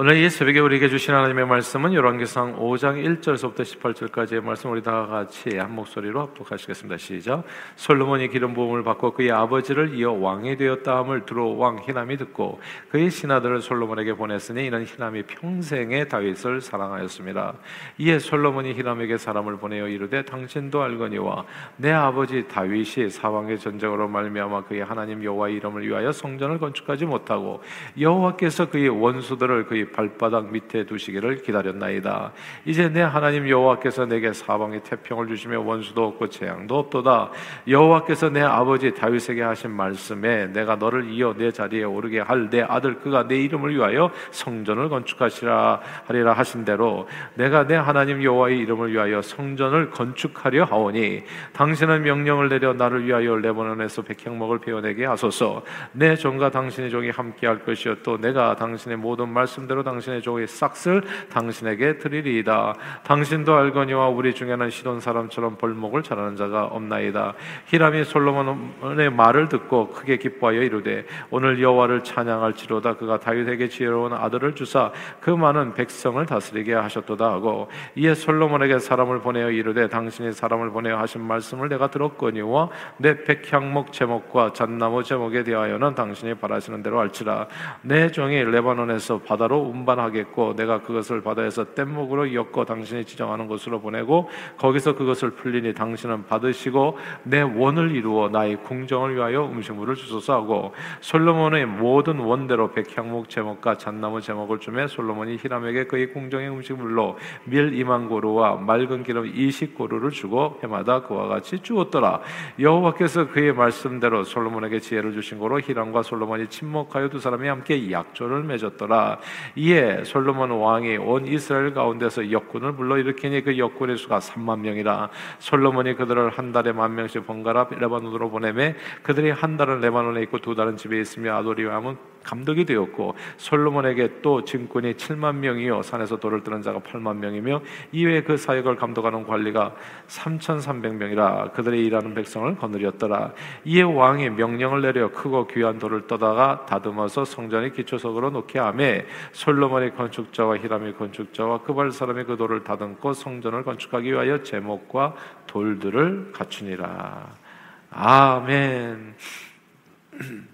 오늘 이 새벽에 우리에게 주신 하나님의 말씀은 열왕기상 5장 1절에서부터 18절까지의 말씀 우리 다 같이 한 목소리로 합독하시겠습니다. 시작. 솔로몬이 기름 부음을 받고 그의 아버지를 이어 왕이 되었다함을 들어 왕 히람이 듣고 그의 신하들을 솔로몬에게 보냈으니 이는 히람이 평생에 다윗을 사랑하였습니다. 이에 솔로몬이 히람에게 사람을 보내어 이르되 당신도 알거니와 내 아버지 다윗이 사왕의 전쟁으로 말미암아 그의 하나님 여호와의 이름을 위하여 성전을 건축하지 못하고 여호와께서 그의 원수들을 그의 발바닥 밑에 두시기를 기다렸나이다. 이제 내 하나님 여호와께서 내게 사방에 태평을 주시며 원수도 없고 재앙도 없도다. 여호와께서 내 아버지 다윗에게 하신 말씀에 내가 너를 이어 내 자리에 오르게 할 내 아들 그가 내 이름을 위하여 성전을 건축하시라 하리라 하신 대로 내가 내 하나님 여호와의 이름을 위하여 성전을 건축하려 하오니 당신은 명령을 내려 나를 위하여 레바논에서 백향목을 베어내게 하소서. 내 종과 당신의 종이 함께할 것이요 또 내가 당신의 모든 말씀대로 대로 당신의 종의 싹을 당신에게 드리리이다. 당신도 알거니와 우리 중에는 시돈 사람처럼 벌목을 잘하는 자가 없나이다. 히람이 솔로몬의 말을 듣고 크게 기뻐하여 이르되 오늘 여호와를 찬양할지로다 그가 다윗에게 지혜로운 아들을 주사 그 많은 백성을 다스리게 하셨도다 하고 이에 솔로몬에게 사람을 보내어 이르되 당신이 사람을 보내어 하신 말씀을 내가 들었거니와 내 백향목 제목과 잣나무 제목에 대하여는 당신이 바라시는 대로 할지라 내 종이 레바논에서 바다로 운반하겠고 내가 그것을 바다에서 뗏목으로 엮어 당신이 지정하는 곳으로 보내고 거기서 그것을 풀리니 당신은 받으시고 내 원을 이루어 나의 궁정을 위하여 음식물을 주소서 하고 솔로몬의 모든 원대로 백향목 제목과 잣나무 제목을 주매 솔로몬이 히람에게 그의 궁정의 음식물로 밀 2만 고루와 맑은 기름 20고루를 주고 해마다 그와 같이 주었더라. 여호와께서 그의 말씀대로 솔로몬에게 지혜를 주신 거로 히람과 솔로몬이 침묵하여 두 사람이 함께 약조를 맺었더라 이에 솔로몬 왕이 온 이스라엘 가운데서 역군을 불러일으키니 그 역군의 수가 3만 명이라. 솔로몬이 그들을 한 달에 만 명씩 번갈아 레바논으로 보내매 그들이 한 달은 레바논에 있고 두 달은 집에 있으며 아도리왕은 감독이 되었고 솔로몬에게 또 짐꾼이 7만 명이요. 산에서 돌을 뜨는 자가 8만 명이며 이외에 그 사역을 감독하는 관리가 3,300명이라. 그들의 일하는 백성을 거느렸더라. 이에 왕이 명령을 내려 크고 귀한 돌을 떠다가 다듬어서 성전의 기초석으로 놓게 하매 솔로몬의 건축자와 히람의 건축자와 그발 사람의 그 돌을 다듬고 성전을 건축하기 위하여 제목과 돌들을 갖추니라. 아멘.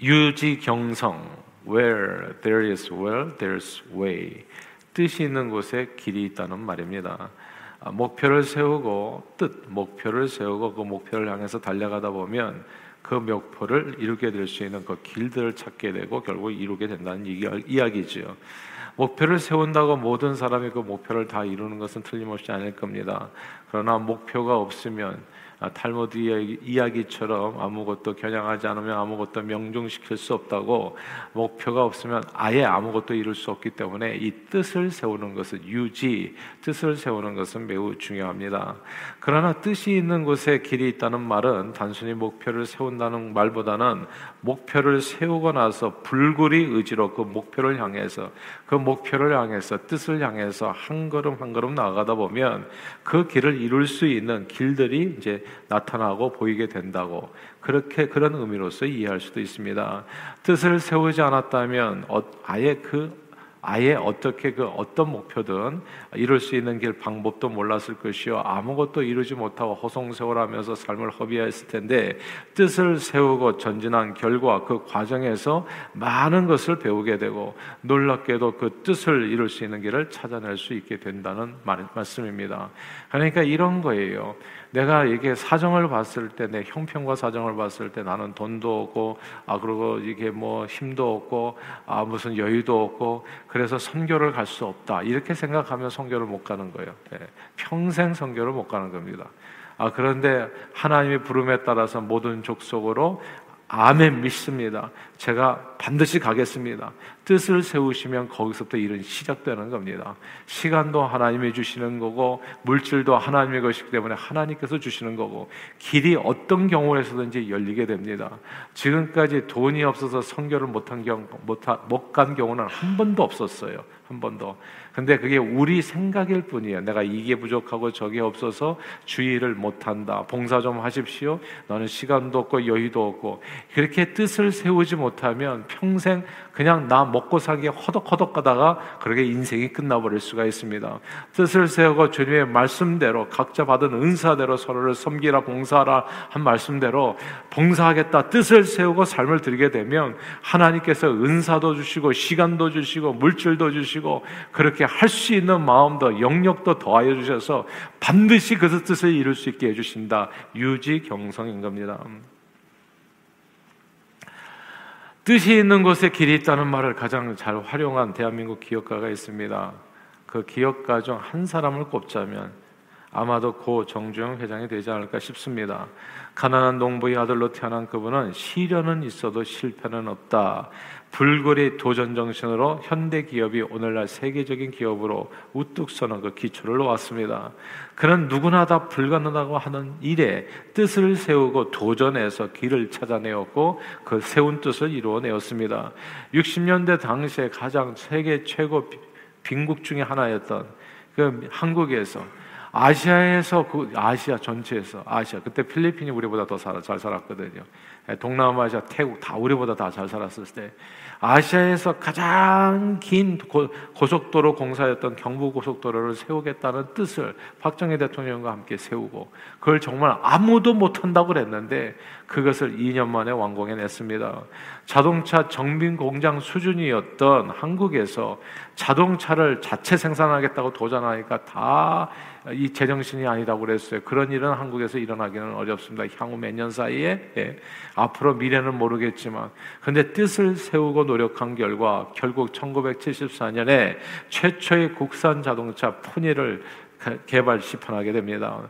유지경성. Where there is will there's way. 뜻이 있는 곳에 길이 있다는 말입니다. 아, 목표를 세우고 뜻 목표를 세우고 그 목표를 향해서 달려가다 보면 그 목표를 이루게 될 수 있는 그 길들을 찾게 되고 결국 이루게 된다는 이야기죠. 목표를 세운다고 모든 사람이 그 목표를 다 이루는 것은 틀림없이 아닐 겁니다. 그러나 목표가 없으면 아, 탈모드 이야기처럼 아무것도 겨냥하지 않으면 아무것도 명중시킬 수 없다고 목표가 없으면 아예 아무것도 이룰 수 없기 때문에 이 뜻을 세우는 것은 유지, 뜻을 세우는 것은 매우 중요합니다. 그러나 뜻이 있는 곳에 길이 있다는 말은 단순히 목표를 세운다는 말보다는 목표를 세우고 나서 불굴이 의지로 그 목표를 향해서 그 목표를 향해서 뜻을 향해서 한 걸음 한 걸음 나아가다 보면 그 길을 이룰 수 있는 길들이 이제 나타나고 보이게 된다고 그렇게 그런 의미로서 이해할 수도 있습니다. 뜻을 세우지 않았다면 어, 아예 그 아예 어떻게 그 어떤 목표든 이룰 수 있는 길 방법도 몰랐을 것이요 아무것도 이루지 못하고 허송세월하면서 삶을 허비했을 텐데 뜻을 세우고 전진한 결과 그 과정에서 많은 것을 배우게 되고 놀랍게도 그 뜻을 이룰 수 있는 길을 찾아낼 수 있게 된다는 말, 말씀입니다. 그러니까 이런 거예요. 내가 이게 사정을 봤을 때 내 형편과 사정을 봤을 때 나는 돈도 없고 아 그리고 이게 뭐 힘도 없고 아 무슨 여유도 없고 그래서 선교를 갈 수 없다 이렇게 생각하면 선교를 못 가는 거예요. 네. 평생 선교를 못 가는 겁니다. 아 그런데 하나님의 부름에 따라서 모든 족속으로 아멘 믿습니다. 제가 반드시 가겠습니다. 뜻을 세우시면 거기서부터 일은 시작되는 겁니다. 시간도 하나님이 주시는 거고 물질도 하나님의 것이기 때문에 하나님께서 주시는 거고 길이 어떤 경우에서든지 열리게 됩니다. 지금까지 돈이 없어서 성교를 못한 경우 못간 경우는 한 번도 없었어요. 한 번도. 근데 그게 우리 생각일 뿐이에요. 내가 이게 부족하고 저게 없어서 주의를 못한다. 봉사 좀 하십시오. 너는 시간도 없고 여유도 없고 그렇게 뜻을 세우지 못하면 평생 그냥 나 먹고 살기 허덕허덕 가다가 그렇게 인생이 끝나버릴 수가 있습니다. 뜻을 세우고 주님의 말씀대로 각자 받은 은사대로 서로를 섬기라 봉사하라 한 말씀대로 봉사하겠다 뜻을 세우고 삶을 드리게 되면 하나님께서 은사도 주시고 시간도 주시고 물질도 주시고 그렇게 할 수 있는 마음도 영역도 더하여 주셔서 반드시 그 뜻을 이룰 수 있게 해주신다. 유지경성인 겁니다. 뜻이 있는 곳에 길이 있다는 말을 가장 잘 활용한 대한민국 기업가가 있습니다. 그 기업가 중 한 사람을 꼽자면 아마도 고 정주영 회장이 되지 않을까 싶습니다. 가난한 농부의 아들로 태어난 그분은 시련은 있어도 실패는 없다. 불거리 도전 정신으로 현대 기업이 오늘날 세계적인 기업으로 우뚝 서는 그 기초를 놓았습니다. 그는 누구나 다 불가능하다고 하는 일에 뜻을 세우고 도전해서 길을 찾아내었고 그 세운 뜻을 이루어내었습니다. 60년대 당시에 가장 세계 최고 빈국 중의 하나였던 그 한국에서 아시아에서 그 아시아 전체에서 아시아 그때 필리핀이 우리보다 더잘 살았거든요. 예, 동남아시아, 태국 다 우리보다 다 잘 살았을 때 아시아에서 가장 긴 고, 속도로 공사였던 경부고속도로를 세우겠다는 뜻을 박정희 대통령과 함께 세우고 그걸 정말 아무도 못한다고 그랬는데 그것을 2년 만에 완공해냈습니다. 자동차 정빈 공장 수준이었던 한국에서 자동차를 자체 생산하겠다고 도전하니까 다 이 제정신이 아니다고 그랬어요. 그런 일은 한국에서 일어나기는 어렵습니다. 향후 몇 년 사이에 예. 앞으로 미래는 모르겠지만 근데 뜻을 세우고 노력한 결과 결국 1974년에 최초의 국산 자동차 푸니를 개발 시판하게 됩니다.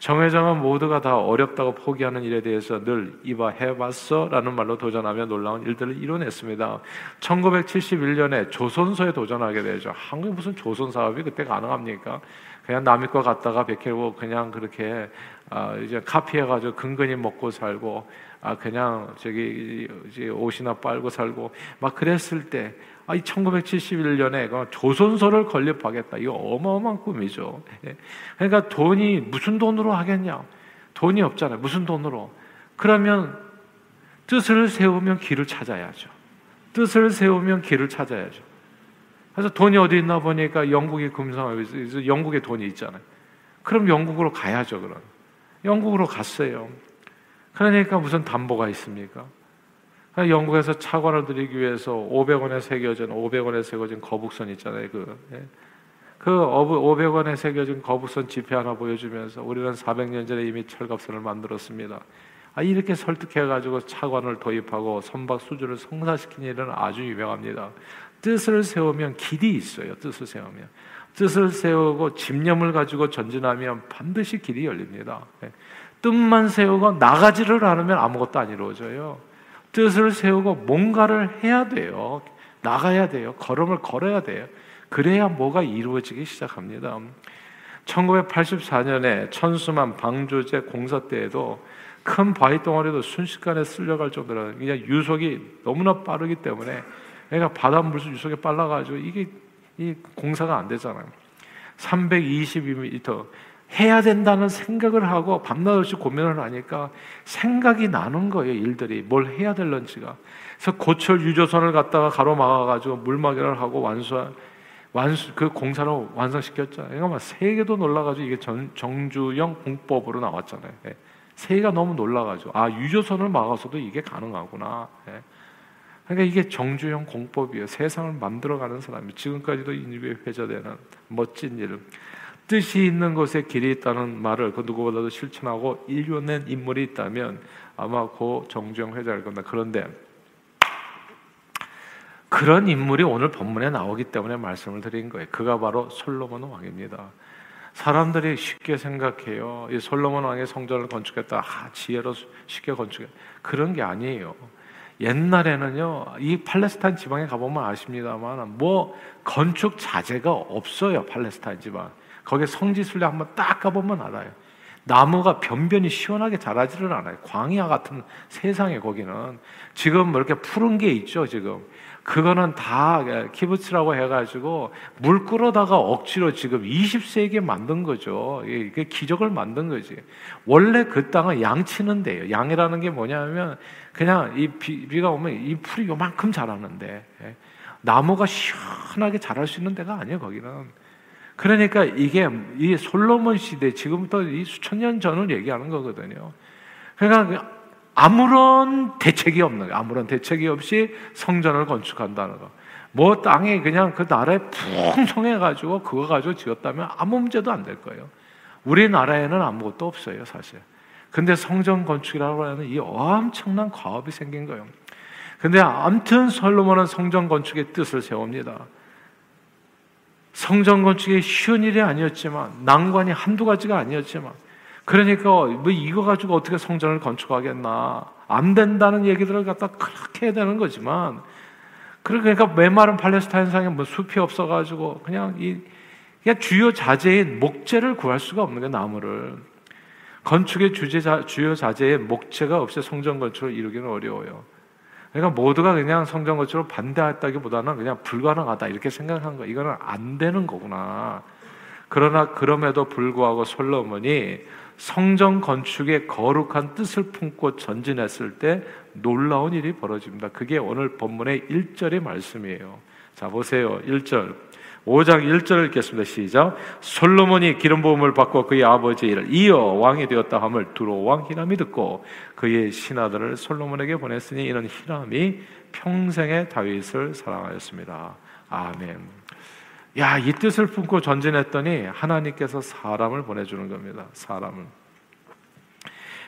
정회장은 모두가 다 어렵다고 포기하는 일에 대해서 늘 이봐 해봤어 라는 말로 도전하며 놀라운 일들을 이뤄냈습니다. 1971년에 조선소에 도전하게 되죠. 한국 무슨 조선 사업이 그때 가능합니까? 그냥 남의 거 갖다가 베끼고 그냥 그렇게 아, 이제 카피해가지고 근근히 먹고 살고 아 그냥 저기 이제 옷이나 빨고 살고 막 그랬을 때 아, 이 1971년에 그 조선소를 건립하겠다. 이거 어마어마한 꿈이죠. 예. 그러니까 돈이 무슨 돈으로 하겠냐? 돈이 없잖아요. 무슨 돈으로? 그러면 뜻을 세우면 길을 찾아야죠. 뜻을 세우면 길을 찾아야죠. 그래서 돈이 어디 있나 보니까 영국이 금상하고 있어요. 영국에 돈이 있잖아요. 그럼 영국으로 가야죠, 그럼. 영국으로 갔어요. 그러니까 무슨 담보가 있습니까? 영국에서 차관을 드리기 위해서 500원에 새겨진 500원에 새겨진 거북선 있잖아요. 그, 예. 그 500원에 새겨진 거북선 지폐 하나 보여주면서 우리는 400년 전에 이미 철갑선을 만들었습니다. 아, 이렇게 설득해가지고 차관을 도입하고 선박 수주를 성사시킨 일은 아주 유명합니다. 뜻을 세우면 길이 있어요. 뜻을 세우면. 뜻을 세우고 집념을 가지고 전진하면 반드시 길이 열립니다. 예. 뜻만 세우고 나가지를 않으면 아무것도 안 이루어져요. 뜻을 세우고 뭔가를 해야 돼요. 나가야 돼요. 걸음을 걸어야 돼요. 그래야 뭐가 이루어지기 시작합니다. 1984년에 천수만 방조제 공사 때에도 큰 바위 덩어리도 순식간에 쓸려갈 정도로 그냥 유속이 너무나 빠르기 때문에 애가 바닷물 유속이 빨라가지고 이게 이 공사가 안 되잖아요. 322m 해야 된다는 생각을 하고 밤낮 없이 고민을 하니까 생각이 나는 거예요, 일들이. 뭘 해야 될런지가. 그래서 고철 유조선을 갖다가 가로막아가지고 물막이를 하고 완수, 완수, 그 공사를 완성시켰잖아요. 그러니까 세계도 놀라가지고 이게 전, 정주영 공법으로 나왔잖아요. 예. 세계가 너무 놀라가지고, 아, 유조선을 막아서도 이게 가능하구나. 예. 그러니까 이게 정주영 공법이에요. 세상을 만들어가는 사람이 지금까지도 인류에 회자되는 멋진 일. 뜻이 있는 곳에 길이 있다는 말을 그 누구보다도 실천하고 이뤄낸 인물이 있다면 아마 고 정주영 회장일 겁니다. 그런데 그런 인물이 오늘 본문에 나오기 때문에 말씀을 드린 거예요. 그가 바로 솔로몬 왕입니다. 사람들이 쉽게 생각해요. 이 솔로몬 왕의 성전을 건축했다. 아, 지혜로 쉽게 건축해. 그런 게 아니에요. 옛날에는요, 이 팔레스타인 지방에 가보면 아십니다만, 뭐, 건축 자재가 없어요, 팔레스타인 지방. 거기에 성지 순례 한번 딱 가보면 알아요. 나무가 변변히 시원하게 자라지를 않아요. 광야 같은 세상에 거기는 지금 뭐 이렇게 푸른 게 있죠. 지금 그거는 다 키부츠라고 해가지고 물 끌어다가 억지로 지금 20세기에 만든 거죠. 이게 기적을 만든 거지. 원래 그 땅은 양치는 데요. 양이라는 게 뭐냐면 그냥 이 비, 비가 오면 이 풀이 요만큼 자라는데 예. 나무가 시원하게 자랄 수 있는 데가 아니에요. 거기는. 그러니까 이게 이 솔로몬 시대 지금부터 이 수천 년 전을 얘기하는 거거든요. 그러니까 아무런 대책이 없는 거예요. 아무런 대책이 없이 성전을 건축한다는 거. 뭐 땅에 그냥 그 나라에 풍성해 가지고 그거 가지고 지었다면 아무 문제도 안 될 거예요. 우리나라에는 아무것도 없어요, 사실. 근데 성전 건축이라고 하는 이 엄청난 과업이 생긴 거예요. 근데 암튼 솔로몬은 성전 건축의 뜻을 세웁니다. 성전 건축이 쉬운 일이 아니었지만 난관이 한두 가지가 아니었지만 그러니까 뭐 이거 가지고 어떻게 성전을 건축하겠나 안 된다는 얘기들을 갖다 그렇게 해야 되는 거지만 그러니까 메마른 팔레스타인 상에 뭐 숲이 없어가지고 그냥 이 그냥 주요 자재인 목재를 구할 수가 없는 게 나무를 건축의 주제 주요 자재인 목재가 없이 성전 건축을 이루기는 어려워요. 그러니까 모두가 그냥 성전 건축을 반대했다기보다는 그냥 불가능하다 이렇게 생각한 거. 이거는 안 되는 거구나. 그러나 그럼에도 불구하고 솔로몬이 성전 건축의 거룩한 뜻을 품고 전진했을 때 놀라운 일이 벌어집니다. 그게 오늘 본문의 1절의 말씀이에요. 자, 보세요. 1절. 5장 1절을 읽겠습니다. 시작. 솔로몬이 기름 부음을 받고 그의 아버지의 일을 이어 왕이 되었다 함을 두로 왕 히람이 듣고 그의 신하들을 솔로몬에게 보냈으니 이는 히람이 평생의 다윗을 사랑하였습니다. 아멘. 야, 이 뜻을 품고 전진했더니 하나님께서 사람을 보내주는 겁니다. 사람을.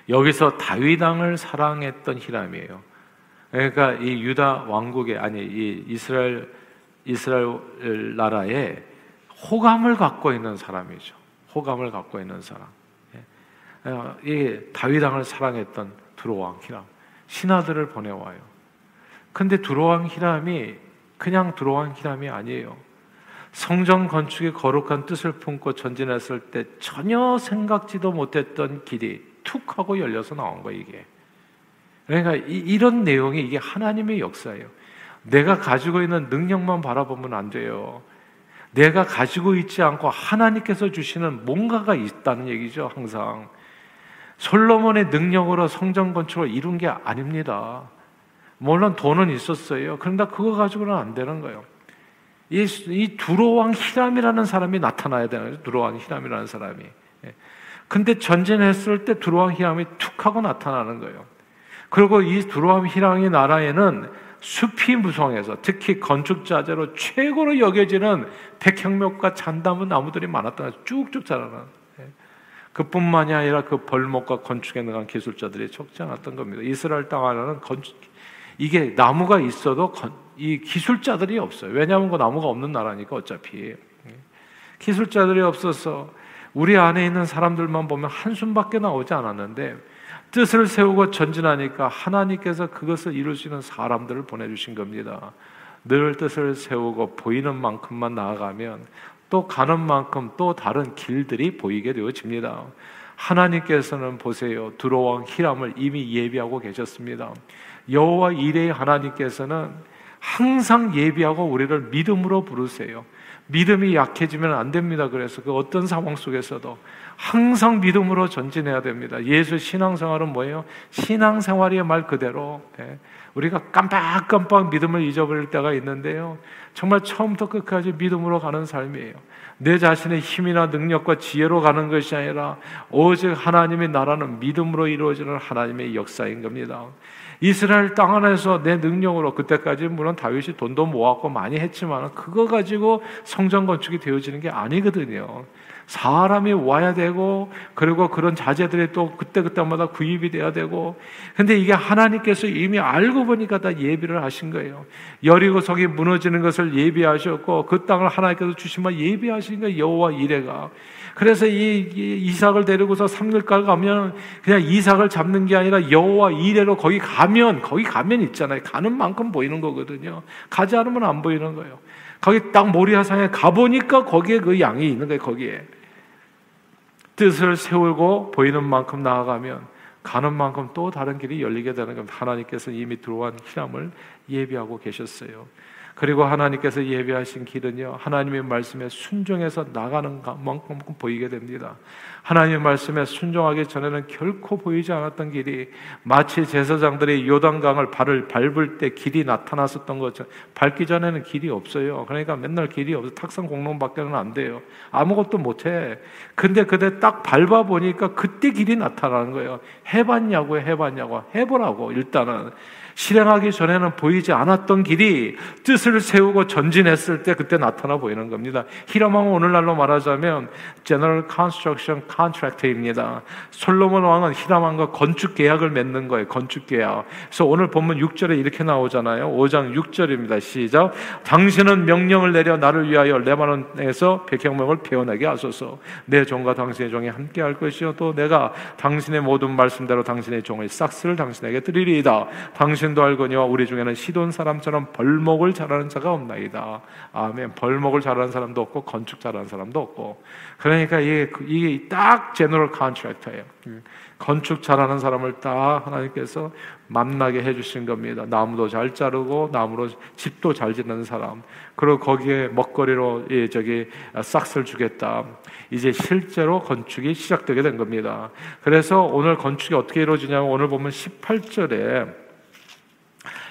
여기서 다윗 왕을 사랑했던 히람이에요. 그러니까 이 유다 왕국의 아니 이 이스라엘 이스라엘 나라에 호감을 갖고 있는 사람이죠. 호감을 갖고 있는 사람. 예. 어, 이 다윗 왕을 사랑했던 두로왕 히람 신하들을 보내와요. 근데 두로왕 히람이 그냥 두로왕 히람이 아니에요. 성전 건축의 거룩한 뜻을 품고 전진했을 때 전혀 생각지도 못했던 길이 툭 하고 열려서 나온 거예요, 이게. 그러니까 이, 런 내용이 이게 하나님의 역사예요. 내가 가지고 있는 능력만 바라보면 안 돼요. 내가 가지고 있지 않고 하나님께서 주시는 뭔가가 있다는 얘기죠, 항상. 솔로몬의 능력으로 성전 건축을 이룬 게 아닙니다. 물론 돈은 있었어요. 그런데 그거 가지고는 안 되는 거예요. 이, 이 두로왕 히람이라는 사람이 나타나야 되는 거죠. 두로왕 히람이라는 사람이. 예. 근데 전쟁했을 때 두로왕 히람이 툭 하고 나타나는 거예요. 그리고 이 두로왕 히람의 나라에는 숲이 무성해서 특히 건축 자재로 최고로 여겨지는 백향목과 잔나무 나무들이 많았다. 쭉쭉 자라는. 예. 그뿐만이 아니라 그 벌목과 건축에 능한 기술자들이 적지 않았던 겁니다. 이스라엘 땅 안에는 건축, 이게 나무가 있어도 건, 이 기술자들이 없어요. 왜냐하면 그 나무가 없는 나라니까 어차피. 예. 기술자들이 없어서 우리 안에 있는 사람들만 보면 한숨밖에 나오지 않았는데 뜻을 세우고 전진하니까 하나님께서 그것을 이루시는 사람들을 보내주신 겁니다. 늘 뜻을 세우고 보이는 만큼만 나아가면 또 가는 만큼 또 다른 길들이 보이게 되어집니다. 하나님께서는 보세요. 두로왕 히람을 이미 예비하고 계셨습니다. 여호와 이레의 하나님께서는 항상 예비하고 우리를 믿음으로 부르세요. 믿음이 약해지면 안 됩니다. 그래서 그 어떤 상황 속에서도 항상 믿음으로 전진해야 됩니다. 예수 신앙생활은 뭐예요? 신앙생활의 말 그대로 예. 우리가 깜빡깜빡 믿음을 잊어버릴 때가 있는데요. 정말 처음부터 끝까지 믿음으로 가는 삶이에요. 내 자신의 힘이나 능력과 지혜로 가는 것이 아니라 오직 하나님의 나라는 믿음으로 이루어지는 하나님의 역사인 겁니다. 이스라엘 땅 안에서 내 능력으로 그때까지 물론 다윗이 돈도 모았고 많이 했지만 그거 가지고 성전 건축이 되어지는 게 아니거든요. 사람이 와야 되고 그리고 그런 자재들이 또 그때 그때마다 구입이 돼야 되고 근데 이게 하나님께서 이미 알고 보니까 다 예비를 하신 거예요. 여리고 성이 무너지는 것을 예비하셨고 그 땅을 하나님께서 주시면 예비하신 거예요. 여호와 이레가 그래서 이, 이삭을 데리고서 삼길가 가면 그냥 이삭을 잡는 게 아니라 여호와 이래로 거기 가면 거기 가면 있잖아요. 가는 만큼 보이는 거거든요. 가지 않으면 안 보이는 거예요. 거기 딱 모리아상에 가보니까 거기에 그 양이 있는 거예요. 거기에. 뜻을 세우고 보이는 만큼 나아가면 가는 만큼 또 다른 길이 열리게 되는 겁니다. 하나님께서 이미 들어온 희람을 예비하고 계셨어요. 그리고 하나님께서 예비하신 길은요, 하나님의 말씀에 순종해서 나가는 만큼 보이게 됩니다. 하나님의 말씀에 순종하기 전에는 결코 보이지 않았던 길이 마치 제사장들이 요단강을 발을 밟을 때 길이 나타났었던 것처럼 밟기 전에는 길이 없어요. 그러니까 맨날 길이 없어. 탁상 공론밖에는 안 돼요. 아무것도 못해. 근데 그때 딱 밟아 보니까 그때 길이 나타나는 거예요. 해봤냐고 해봤냐고 해보라고 일단은 실행하기 전에는 보이지 않았던 길이 뜻을 세우고 전진했을 때 그때 나타나 보이는 겁니다. 히람왕은 오늘날로 말하자면 General Construction Contract입니다. 솔로몬 왕은 히람왕과 건축 계약을 맺는 거예요. 건축 계약. 그래서 오늘 본문 6절에 이렇게 나오잖아요. 5장 6절입니다. 시작. 당신은 명령을 내려 나를 위하여 레바논에서 백향목을 베어내게 하소서. 내 종과 당신의 종이 함께 할 것이요 또 내가 당신의 모든 말씀대로 당신의 종의 싹스를 당신에게 드리리이다. 당신 당신도 알거니와 우리 중에는 시돈 사람처럼 벌목을 잘하는 자가 없나이다. 아멘. 벌목을 잘하는 사람도 없고 건축 잘하는 사람도 없고. 그러니까 이게 이게 딱 제너럴 컨트랙터예요. 건축 잘하는 사람을 딱 하나님께서 만나게 해주신 겁니다. 나무도 잘 자르고 나무로 집도 잘 짓는 사람. 그리고 거기에 먹거리로 예, 저기 싹스를 주겠다. 이제 실제로 건축이 시작되게 된 겁니다. 그래서 오늘 건축이 어떻게 이루어지냐면 오늘 보면 18절에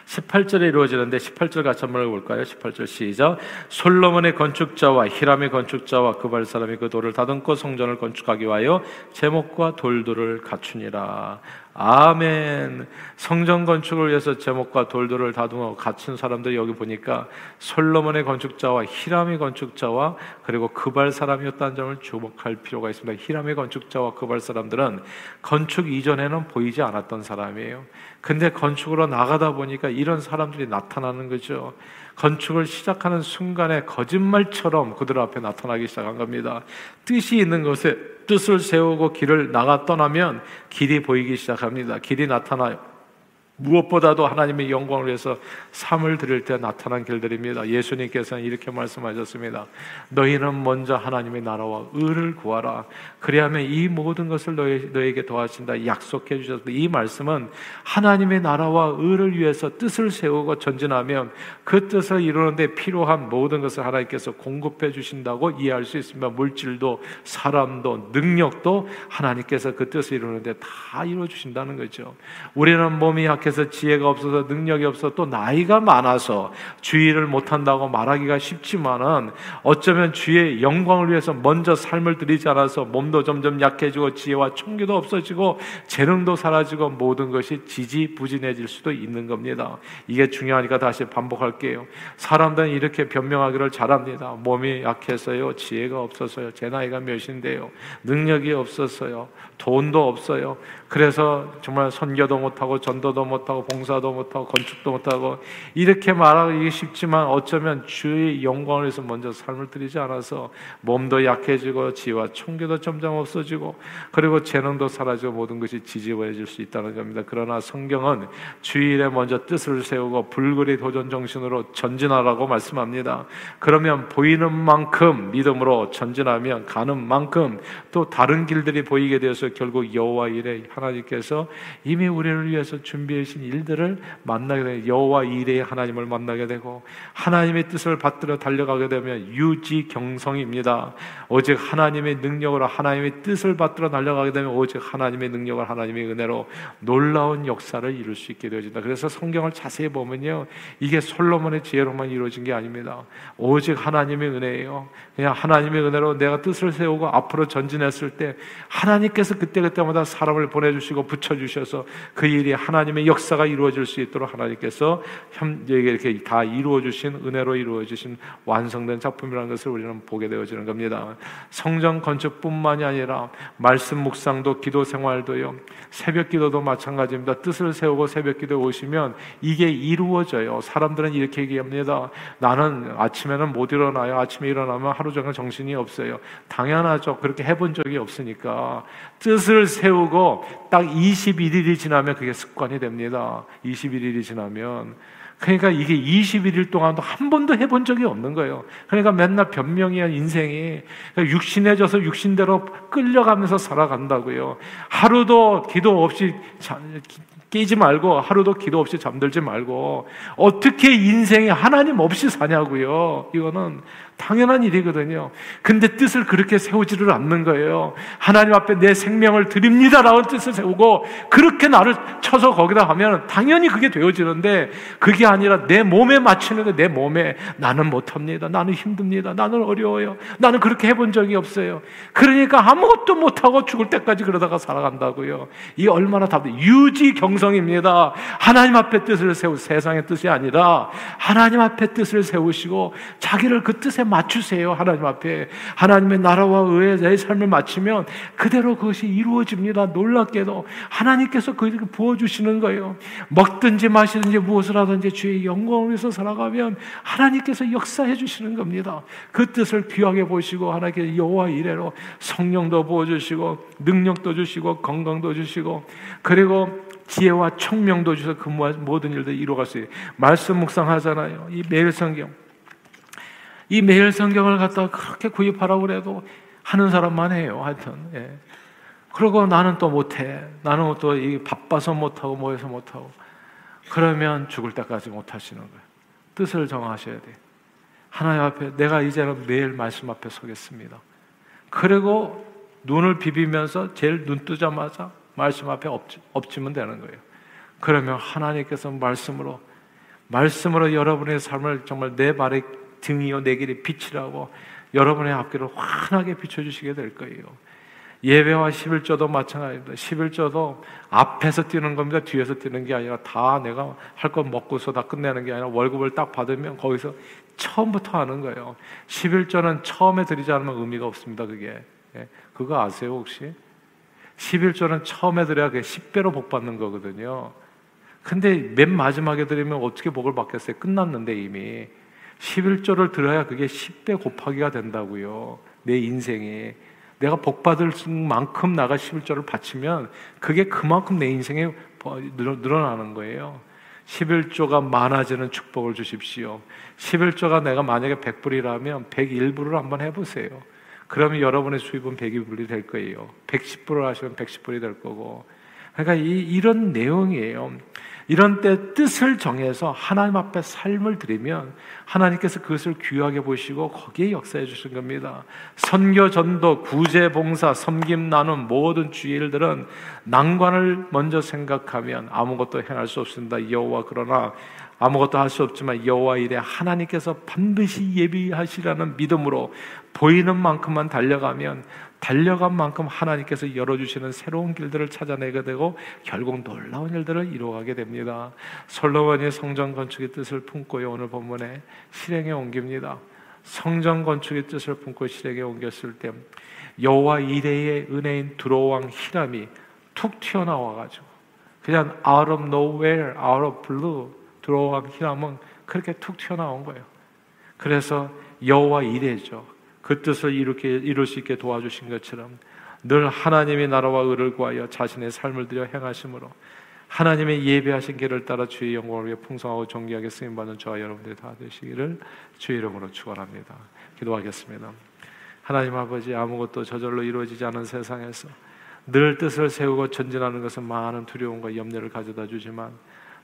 18절에 이루어지는데 18절 같이 한번 볼까요? 18절 시작. 솔로몬의 건축자와 히람의 건축자와 그발 사람이 그 돌을 다듬고 성전을 건축하기 위하여 제목과 돌들을 갖추니라. 아멘. 성전 건축을 위해서 제목과 돌들을 다듬어 갖춘 사람들이 여기 보니까 솔로몬의 건축자와 히람의 건축자와 그리고 그발 사람이었다는 점을 주목할 필요가 있습니다. 히람의 건축자와 그발 사람들은 건축 이전에는 보이지 않았던 사람이에요. 근데 건축으로 나가다 보니까 이런 사람들이 나타나는 거죠. 건축을 시작하는 순간에 거짓말처럼 그들 앞에 나타나기 시작한 겁니다. 뜻이 있는 것에 뜻을 세우고 길을 나가 떠나면 길이 보이기 시작합니다. 길이 나타나요. 무엇보다도 하나님의 영광을 위해서 삶을 드릴 때 나타난 길들입니다. 예수님께서는 이렇게 말씀하셨습니다. 너희는 먼저 하나님의 나라와 의를 구하라. 그리하면 이 모든 것을 너희, 너에게 더하신다. 약속해 주셨습니다. 이 말씀은 하나님의 나라와 의를 위해서 뜻을 세우고 전진하면 그 뜻을 이루는데 필요한 모든 것을 하나님께서 공급해 주신다고 이해할 수 있습니다. 물질도 사람도 능력도 하나님께서 그 뜻을 이루는데 다 이루어 주신다는 거죠. 우리는 몸이 약해 약해서 지혜가 없어서 능력이 없어 또 나이가 많아서 주의를 못한다고 말하기가 쉽지만은 어쩌면 주의 영광을 위해서 먼저 삶을 드리지 않아서 몸도 점점 약해지고 지혜와 총기도 없어지고 재능도 사라지고 모든 것이 지지부진해질 수도 있는 겁니다. 이게 중요하니까 다시 반복할게요. 사람들은 이렇게 변명하기를 잘합니다. 몸이 약해서요, 지혜가 없어서요, 제 나이가 몇인데요, 능력이 없어서요, 돈도 없어요. 그래서 정말 선교도 못하고 전도도 못하고 봉사도 못하고 건축도 못하고 이렇게 말하기 쉽지만 어쩌면 주의 영광을 위해서 먼저 삶을 드리지 않아서 몸도 약해지고 지와 총기도 점점 없어지고 그리고 재능도 사라지고 모든 것이 지지부해질 수 있다는 겁니다. 그러나 성경은 주일에 먼저 뜻을 세우고 불굴의 도전 정신으로 전진하라고 말씀합니다. 그러면 보이는 만큼 믿음으로 전진하면 가는 만큼 또 다른 길들이 보이게 되어서 결국 여호와 일에 하나님께서 이미 우리를 위해서 준비해 주신 일들을 만나게 되고 여호와 이레의 하나님을 만나게 되고 하나님의 뜻을 받들어 달려가게 되면 유지경성입니다. 오직 하나님의 능력으로 하나님의 뜻을 받들어 달려가게 되면 오직 하나님의 능력을 하나님의 은혜로 놀라운 역사를 이룰 수 있게 되어진다. 그래서 성경을 자세히 보면요. 이게 솔로몬의 지혜로만 이루어진 게 아닙니다. 오직 하나님의 은혜예요. 그냥 하나님의 은혜로 내가 뜻을 세우고 앞으로 전진했을 때 하나님께서 그때그때마다 사람을 보내주시고 붙여주셔서 그 일이 하나님의 역사가 이루어질 수 있도록 하나님께서 이렇게 다 이루어주신 은혜로 이루어주신 완성된 작품이라는 것을 우리는 보게 되어지는 겁니다. 성전 건축뿐만이 아니라 말씀 묵상도 기도 생활도요. 새벽 기도도 마찬가지입니다. 뜻을 세우고 새벽 기도에 오시면 이게 이루어져요. 사람들은 이렇게 얘기합니다. 나는 아침에는 못 일어나요. 아침에 일어나면 하루 종일 정신이 없어요. 당연하죠. 그렇게 해본 적이 없으니까. 뜻을 세우고 딱 21일이 지나면 그게 습관이 됩니다. 21일이 지나면 그러니까 이게 21일 동안도 한 번도 해본 적이 없는 거예요. 그러니까 맨날 변명이야, 인생이. 그러니까 육신해져서 육신대로 끌려가면서 살아간다고요. 하루도 기도 없이 깨지 말고 하루도 기도 없이 잠들지 말고 어떻게 인생이 하나님 없이 사냐고요. 이거는 당연한 일이거든요. 근데 뜻을 그렇게 세우지를 않는 거예요. 하나님 앞에 내 생명을 드립니다라는 뜻을 세우고 그렇게 나를 쳐서 거기다 하면 당연히 그게 되어지는데 그게 아니라 내 몸에 맞추는 게내 몸에 나는 못합니다. 나는 힘듭니다. 나는 어려워요. 나는 그렇게 해본 적이 없어요. 그러니까 아무것도 못하고 죽을 때까지 그러다가 살아간다고요. 이 얼마나 답답 유지 경성입니다. 하나님 앞에 뜻을 세우 세상의 뜻이 아니라 하나님 앞에 뜻을 세우시고 자기를 그 뜻에 맞추세요. 하나님 앞에. 하나님의 나라와 의에 내 삶을 맞추면 그대로 그것이 이루어집니다. 놀랍게도 하나님께서 그렇게 부어주시는 거예요. 먹든지 마시든지 무엇을 하든지 주의 영광을 위해서 살아가면 하나님께서 역사해 주시는 겁니다. 그 뜻을 귀하게 보시고 하나님께 여호와 이래로 성령도 부어주시고 능력도 주시고 건강도 주시고 그리고 지혜와 총명도 주셔서 그 모든 일들 이루어갈 수 있어요. 말씀 묵상하잖아요. 이 매일 성경. 이 매일 성경을 갖다가 그렇게 구입하라고 그래도 하는 사람만 해요. 하여튼. 예. 그리고 나는 또 못해. 나는 또 바빠서 못하고 뭐해서 못하고. 그러면 죽을 때까지 못하시는 거예요. 뜻을 정하셔야 돼. 하나님 앞에 내가 이제는 매일 말씀 앞에 서겠습니다. 그리고 눈을 비비면서 제일 눈 뜨자마자 말씀 앞에 엎치, 엎치면 되는 거예요. 그러면 하나님께서 말씀으로 말씀으로 여러분의 삶을 정말 내 발에 등이요 내 길의 빛이라고 여러분의 앞길을 환하게 비춰주시게 될 거예요. 예배와 11조도 마찬가지입니다. 11조도 앞에서 뛰는 겁니다. 뒤에서 뛰는 게 아니라 다 내가 할 것 먹고서 다 끝내는 게 아니라 월급을 딱 받으면 거기서 처음부터 하는 거예요. 11조는 처음에 드리지 않으면 의미가 없습니다. 그게. 예. 그거 아세요, 혹시? 11조는 처음에 드려야 그게 10배로 복 받는 거거든요. 근데 맨 마지막에 드리면 어떻게 복을 받겠어요? 끝났는데 이미. 11조를 들어야 그게 10배 곱하기가 된다고요. 내 인생에. 내가 복 받을 만큼 나가 11조를 바치면 그게 그만큼 내 인생에 늘어나는 거예요. 11조가 많아지는 축복을 주십시오. 11조가 내가 만약에 100불이라면 101불을 한번 해보세요. 그러면 여러분의 수입은 102불이 될 거예요. 110불을 하시면 110불이 될 거고. 그러니까 이, 이런 내용이에요. 이런 때 뜻을 정해서 하나님 앞에 삶을 드리면 하나님께서 그것을 귀하게 보시고 거기에 역사해 주신 겁니다. 선교, 전도, 구제, 봉사, 섬김, 나눔 모든 주의 일들은 난관을 먼저 생각하면 아무것도 행할 수 없습니다. 여호와 그러나 아무것도 할 수 없지만 여호와 일에 하나님께서 반드시 예비하시라는 믿음으로 보이는 만큼만 달려가면 달려간 만큼 하나님께서 열어주시는 새로운 길들을 찾아내게 되고 결국 놀라운 일들을 이루어가게 됩니다. 솔로몬이 성전 건축의 뜻을 품고요 오늘 본문에 실행에 옮깁니다. 성전 건축의 뜻을 품고 실행에 옮겼을 때 여호와 이레의 은혜인 두로왕 히람이 툭 튀어나와 가지고 그냥 out of nowhere, out of blue 두로왕 히람은 그렇게 툭 튀어나온 거예요. 그래서 여호와 이레죠. 그 뜻을 이렇게 이룰 수 있게 도와주신 것처럼 늘 하나님의 나라와 의를 구하여 자신의 삶을 들여 행하심으로 하나님의 예배하신 길을 따라 주의 영광을 위해 풍성하고 존귀하게 쓰임 받는 저와 여러분들이 다 되시기를 주의 이름으로 축원합니다. 기도하겠습니다. 하나님 아버지 아무것도 저절로 이루어지지 않은 세상에서 늘 뜻을 세우고 전진하는 것은 많은 두려움과 염려를 가져다 주지만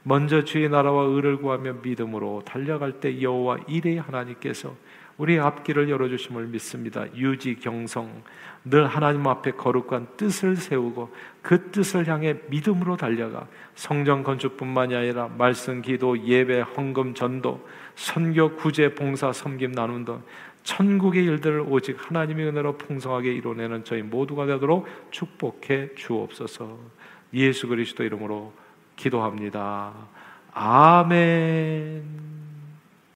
먼저 주의 나라와 의를 구하며 믿음으로 달려갈 때 여호와 이레 하나님께서 우리 앞길을 열어주심을 믿습니다. 유지 경성 늘 하나님 앞에 거룩한 뜻을 세우고 그 뜻을 향해 믿음으로 달려가 성전 건축뿐만이 아니라 말씀, 기도, 예배, 헌금, 전도, 선교, 구제, 봉사, 섬김 나눔 등 천국의 일들을 오직 하나님의 은혜로 풍성하게 이루어내는 저희 모두가 되도록 축복해 주옵소서. 예수 그리스도 이름으로 기도합니다. 아멘.